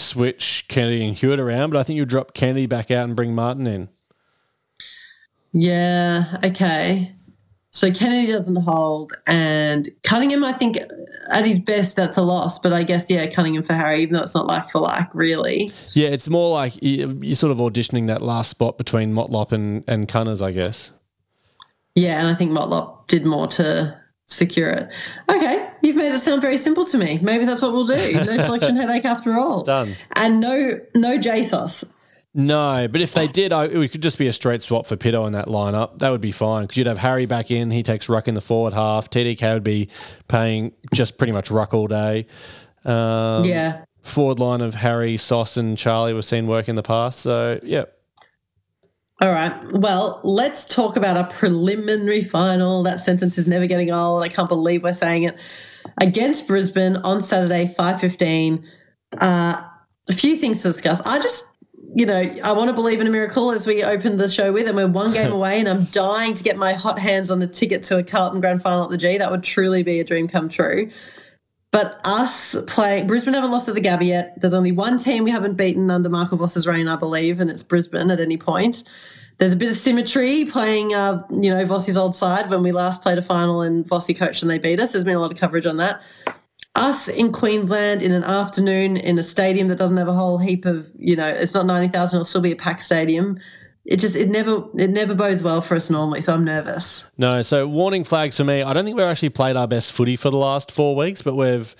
switch Kennedy and Hewett around, but I think you drop Kennedy back out and bring Martin in. Yeah. Okay. So Kennedy doesn't hold, and Cunningham, I think, at his best, that's a loss. But I guess, yeah, Cunningham for Harry, even though it's not like for like, really. Yeah, it's more like you're sort of auditioning that last spot between Motlop and, and Cunners, I guess. Yeah, and I think Motlop did more to secure it. Okay, you've made it sound very simple to me. Maybe that's what we'll do. No selection headache after all. Done. And no no JSOS. No, but if they did, I, it could just be a straight swap for Pitto in that lineup. That would be fine because you'd have Harry back in. He takes ruck in the forward half. TDK would be paying just pretty much ruck all day. Um, yeah. Forward line of Harry, Sauce, and Charlie we've seen work in the past. So, yeah. All right. Well, let's talk about a preliminary final. That sentence is never getting old. I can't believe we're saying it. Against Brisbane on Saturday, 5.15. Uh, a few things to discuss. I just you know, I want to believe in a miracle as we opened the show with, and we're one game away, and I'm dying to get my hot hands on a ticket to a Carlton Grand Final at the G. That would truly be a dream come true. But us playing Brisbane haven't lost at the Gabba yet. There's only one team we haven't beaten under Michael Voss's reign, I believe, and it's Brisbane at any point. There's a bit of symmetry playing, uh, you know, Vossi's old side when we last played a final and Vossi coached and they beat us. There's been a lot of coverage on that us in Queensland in an afternoon in a stadium that doesn't have a whole heap of, you know, it's not 90,000, it'll still be a packed stadium. It just, it never, it never bodes well for us normally. So I'm nervous. No. So warning flags for me. I don't think we've actually played our best footy for the last four weeks, but we've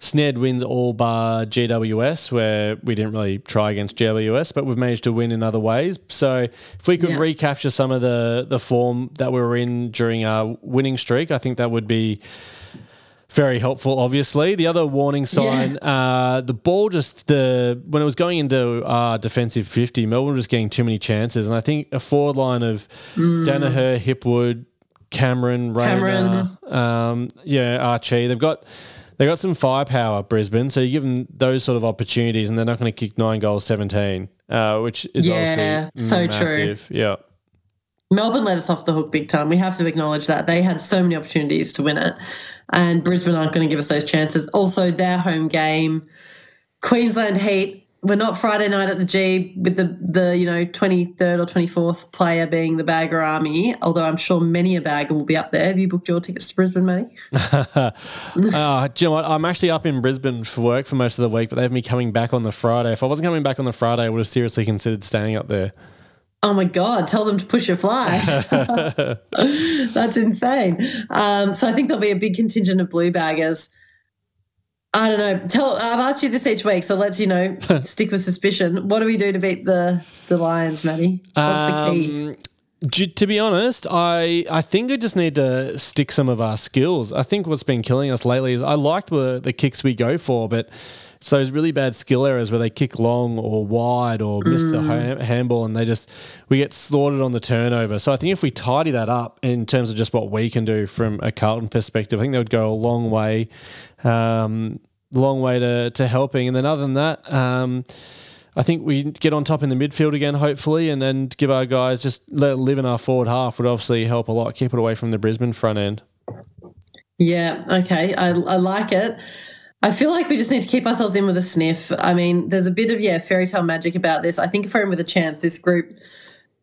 snared wins all bar GWS, where we didn't really try against GWS, but we've managed to win in other ways. So if we could yeah. recapture some of the the form that we were in during our winning streak, I think that would be very helpful. Obviously, the other warning sign: yeah. uh, the ball just the when it was going into uh, defensive fifty, Melbourne was just getting too many chances, and I think a forward line of mm. Daniher, Hipwood, Cameron, Rayner, Cameron. Um, yeah, Archie. They've got they got some firepower, Brisbane. So you give them those sort of opportunities, and they're not going to kick nine goals, seventeen, uh, which is yeah, obviously so massive. True. Yeah. Melbourne let us off the hook big time. We have to acknowledge that they had so many opportunities to win it and Brisbane aren't going to give us those chances. Also, their home game, Queensland Heat. We're not Friday night at the G with the the you know twenty third or twenty fourth player being the Bagger Army. Although I'm sure many a bagger will be up there. Have you booked your tickets to Brisbane, Matty? uh, do you know what? I'm actually up in Brisbane for work for most of the week, but they have me coming back on the Friday. If I wasn't coming back on the Friday, I would have seriously considered staying up there. Oh my God, tell them to push your fly. That's insane. Um, so I think there'll be a big contingent of blue baggers. I don't know. Tell I've asked you this each week, so let's you know stick with suspicion. What do we do to beat the the Lions, Matty? What's um, the key? To be honest, I I think we just need to stick some of our skills. I think what's been killing us lately is I liked the the kicks we go for, but it's those really bad skill errors where they kick long or wide or miss mm. the ha- handball and they just, we get slaughtered on the turnover. So I think if we tidy that up in terms of just what we can do from a Carlton perspective, I think that would go a long way, um, long way to, to helping. And then other than that, um, I think we get on top in the midfield again, hopefully, and then give our guys just let live in our forward half would obviously help a lot. Keep it away from the Brisbane front end. Yeah, okay. I, I like it. I feel like we just need to keep ourselves in with a sniff. I mean, there's a bit of yeah fairy tale magic about this. I think if we're in with a chance, this group,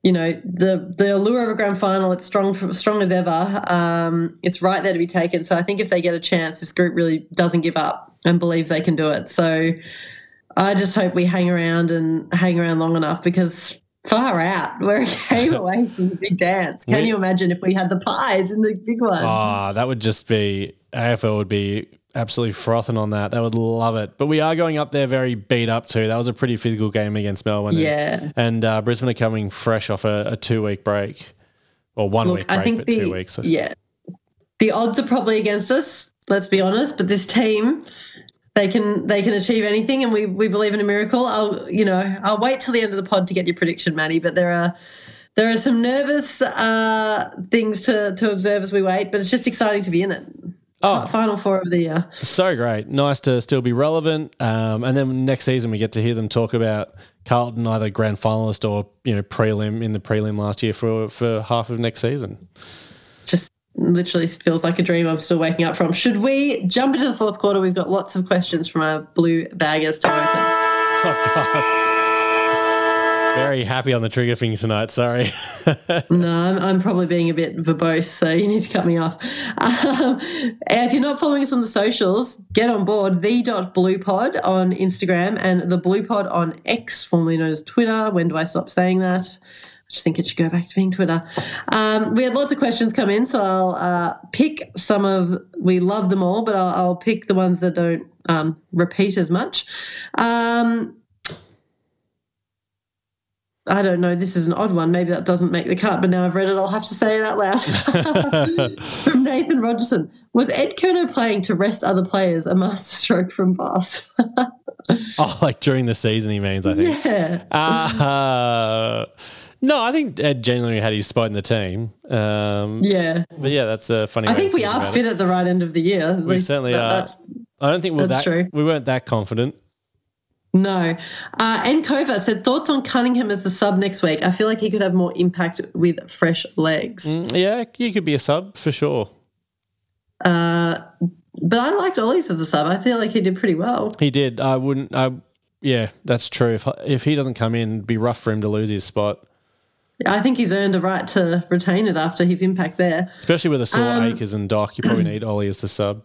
you know, the the allure of a grand final, it's strong strong as ever. Um, it's right there to be taken. So I think if they get a chance, this group really doesn't give up and believes they can do it. So I just hope we hang around and hang around long enough because far out. We're a game away from the big dance. Can we, you imagine if we had the pies in the big one? Ah, oh, that would just be AFL would be absolutely frothing on that. They would love it. But we are going up there very beat up too. That was a pretty physical game against Melbourne. Yeah. And, and uh, Brisbane are coming fresh off a, a two week break, or one Look, week break, I think but the, two weeks. Yeah. The odds are probably against us, let's be honest, but this team they can they can achieve anything and we we believe in a miracle. I'll you know, I'll wait till the end of the pod to get your prediction, Maddie, but there are there are some nervous uh, things to to observe as we wait, but it's just exciting to be in it. Oh, final four of the year. So great. Nice to still be relevant. Um, and then next season, we get to hear them talk about Carlton, either grand finalist or, you know, prelim in the prelim last year for, for half of next season. Just literally feels like a dream I'm still waking up from. Should we jump into the fourth quarter? We've got lots of questions from our blue baggers to open. Oh, God very happy on the trigger finger tonight. Sorry. no, I'm, I'm, probably being a bit verbose, so you need to cut me off. Um, if you're not following us on the socials, get on board the dot blue pod on Instagram and the blue pod on X, formerly known as Twitter. When do I stop saying that? I just think it should go back to being Twitter. Um, we had lots of questions come in, so I'll uh, pick some of. We love them all, but I'll, I'll pick the ones that don't um, repeat as much. Um, I don't know, this is an odd one. Maybe that doesn't make the cut, but now I've read it, I'll have to say it out loud. from Nathan Rogerson Was Ed Curnow playing to rest other players a masterstroke from Bath? oh, like during the season, he means, I think. Yeah. Uh, no, I think Ed genuinely had his spot in the team. Um, yeah. But yeah, that's a funny I think we are fit it. at the right end of the year. We least, certainly are. I don't think we're that, true. we weren't that confident. No. Uh, and Kova said thoughts on Cunningham as the sub next week. I feel like he could have more impact with fresh legs. Mm, yeah, he could be a sub for sure. Uh, but I liked Ollie's as a sub. I feel like he did pretty well. He did. I wouldn't. I, yeah, that's true. If if he doesn't come in, it'd be rough for him to lose his spot. I think he's earned a right to retain it after his impact there. Especially with a sore um, Acres and Doc, you probably need Ollie as the sub.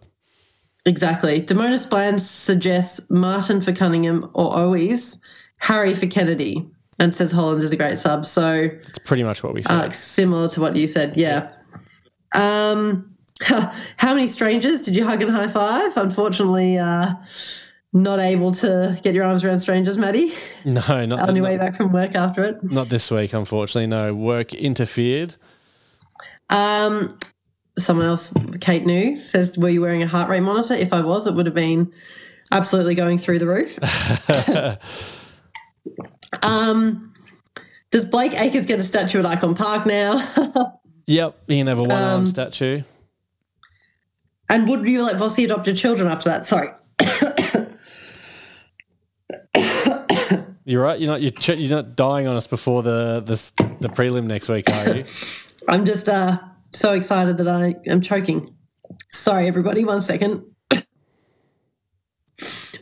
Exactly. Demonis Bland suggests Martin for Cunningham or always Harry for Kennedy, and says Hollands is a great sub. So it's pretty much what we said. Uh, similar to what you said, yeah. Um, how many strangers did you hug and high five? Unfortunately, uh, not able to get your arms around strangers, Maddie. No, not on your way back from work after it. Not this week, unfortunately. No, work interfered. Um, someone else, Kate New, says, Were you wearing a heart rate monitor? If I was, it would have been absolutely going through the roof. um, does Blake Acres get a statue at Ikon Park now? yep, he can have a one arm um, statue. And would you let Vossi adopt your children after that? Sorry. You're right. You're not. You're, ch- you're not dying on us before the the the prelim next week, are you? I'm just uh so excited that I am choking. Sorry, everybody. One second.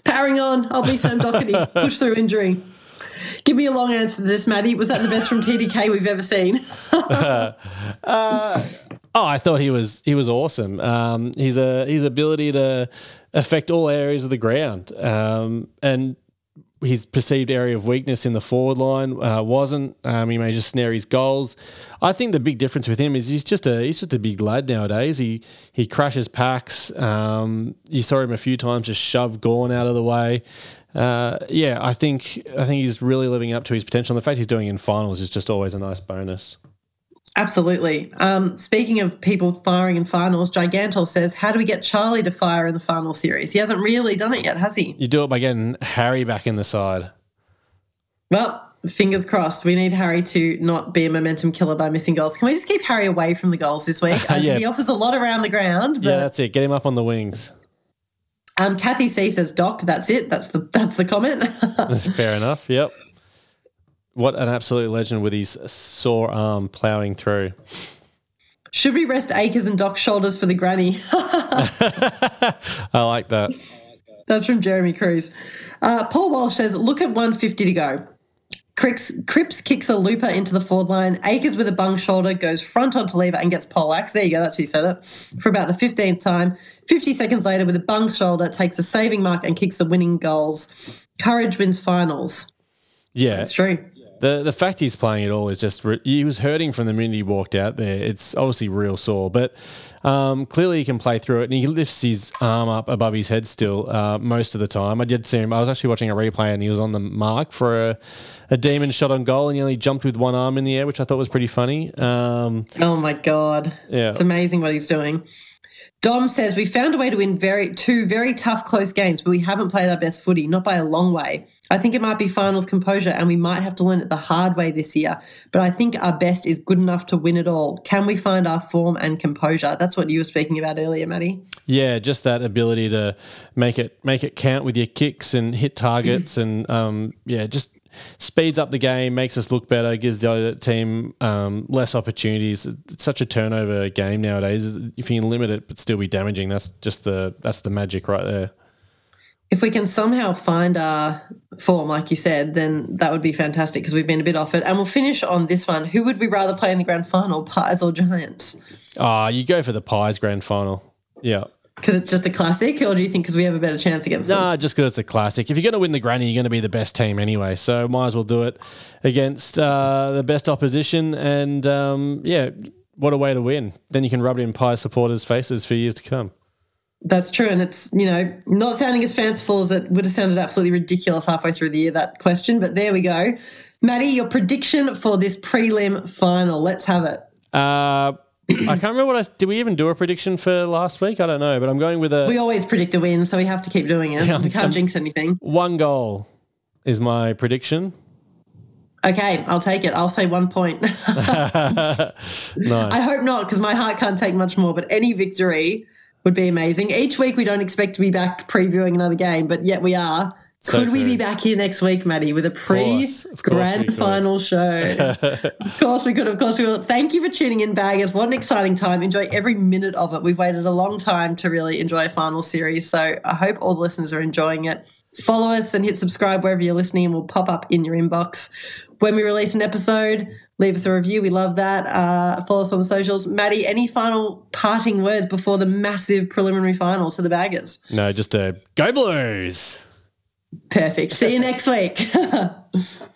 Powering on. I'll be Sam Docherty. Push through injury. Give me a long answer to this, Maddie. Was that the best from TDK we've ever seen? uh, oh, I thought he was he was awesome. Um, his uh, his ability to affect all areas of the ground, um, and his perceived area of weakness in the forward line uh, wasn't. Um, he may just snare his goals. I think the big difference with him is he's just a he's just a big lad nowadays. He he crashes packs. Um, you saw him a few times just shove Gawn out of the way. Uh, yeah, I think I think he's really living up to his potential. And the fact he's doing in finals is just always a nice bonus. Absolutely. Um, speaking of people firing in finals, Gigantor says, How do we get Charlie to fire in the final series? He hasn't really done it yet, has he? You do it by getting Harry back in the side. Well, fingers crossed. We need Harry to not be a momentum killer by missing goals. Can we just keep Harry away from the goals this week? Um, yeah. He offers a lot around the ground. yeah, that's it. Get him up on the wings. Um, Kathy C says, Doc, that's it. That's the that's the comment. Fair enough. Yep. What an absolute legend with his sore arm ploughing through. Should we rest Acres and Doc's shoulders for the granny? I like that. That's from Jeremy Cruz. Uh, Paul Walsh says, look at 150 to go. Cripps, Cripps kicks a looper into the forward line. Acres with a bung shoulder goes front onto lever and gets poleaxe. There you go, that's who said it. For about the 15th time. 50 seconds later, with a bung shoulder, takes a saving mark and kicks the winning goals. Courage wins finals. Yeah. That's true. The the fact he's playing at all is just he was hurting from the minute he walked out there. It's obviously real sore, but um, clearly he can play through it, and he lifts his arm up above his head still uh, most of the time. I did see him. I was actually watching a replay, and he was on the mark for a, a demon shot on goal, and he only jumped with one arm in the air, which I thought was pretty funny. Um, oh my god! Yeah, it's amazing what he's doing. Dom says we found a way to win very two very tough close games, but we haven't played our best footy, not by a long way. I think it might be finals composure, and we might have to learn it the hard way this year. But I think our best is good enough to win it all. Can we find our form and composure? That's what you were speaking about earlier, Matty. Yeah, just that ability to make it make it count with your kicks and hit targets, and um, yeah, just speeds up the game, makes us look better, gives the other team um, less opportunities. It's such a turnover game nowadays. If you can limit it but still be damaging, that's just the that's the magic right there. If we can somehow find our form, like you said, then that would be fantastic because we've been a bit off it. And we'll finish on this one. Who would we rather play in the grand final, Pies or Giants? Ah, oh, you go for the Pies grand final. Yeah. Because it's just a classic, or do you think because we have a better chance against them? Nah, just because it's a classic. If you're going to win the granny, you're going to be the best team anyway. So might as well do it against uh, the best opposition. And um, yeah, what a way to win. Then you can rub it in Pie supporters' faces for years to come. That's true. And it's, you know, not sounding as fanciful as it would have sounded absolutely ridiculous halfway through the year, that question. But there we go. Maddie, your prediction for this prelim final. Let's have it. Uh, I can't remember what I did. We even do a prediction for last week? I don't know, but I'm going with a. We always predict a win, so we have to keep doing it. We can't jinx anything. One goal is my prediction. Okay, I'll take it. I'll say one point. nice. I hope not, because my heart can't take much more. But any victory would be amazing. Each week we don't expect to be back previewing another game, but yet we are. So could we be back here next week, Maddie, with a pre grand final show? of course we could. Of course we will. Thank you for tuning in, Baggers. What an exciting time. Enjoy every minute of it. We've waited a long time to really enjoy a final series. So I hope all the listeners are enjoying it. Follow us and hit subscribe wherever you're listening, and we'll pop up in your inbox. When we release an episode, leave us a review. We love that. Uh, follow us on the socials. Maddie, any final parting words before the massive preliminary finals for the Baggers? No, just a go Blues. Perfect. See you next week.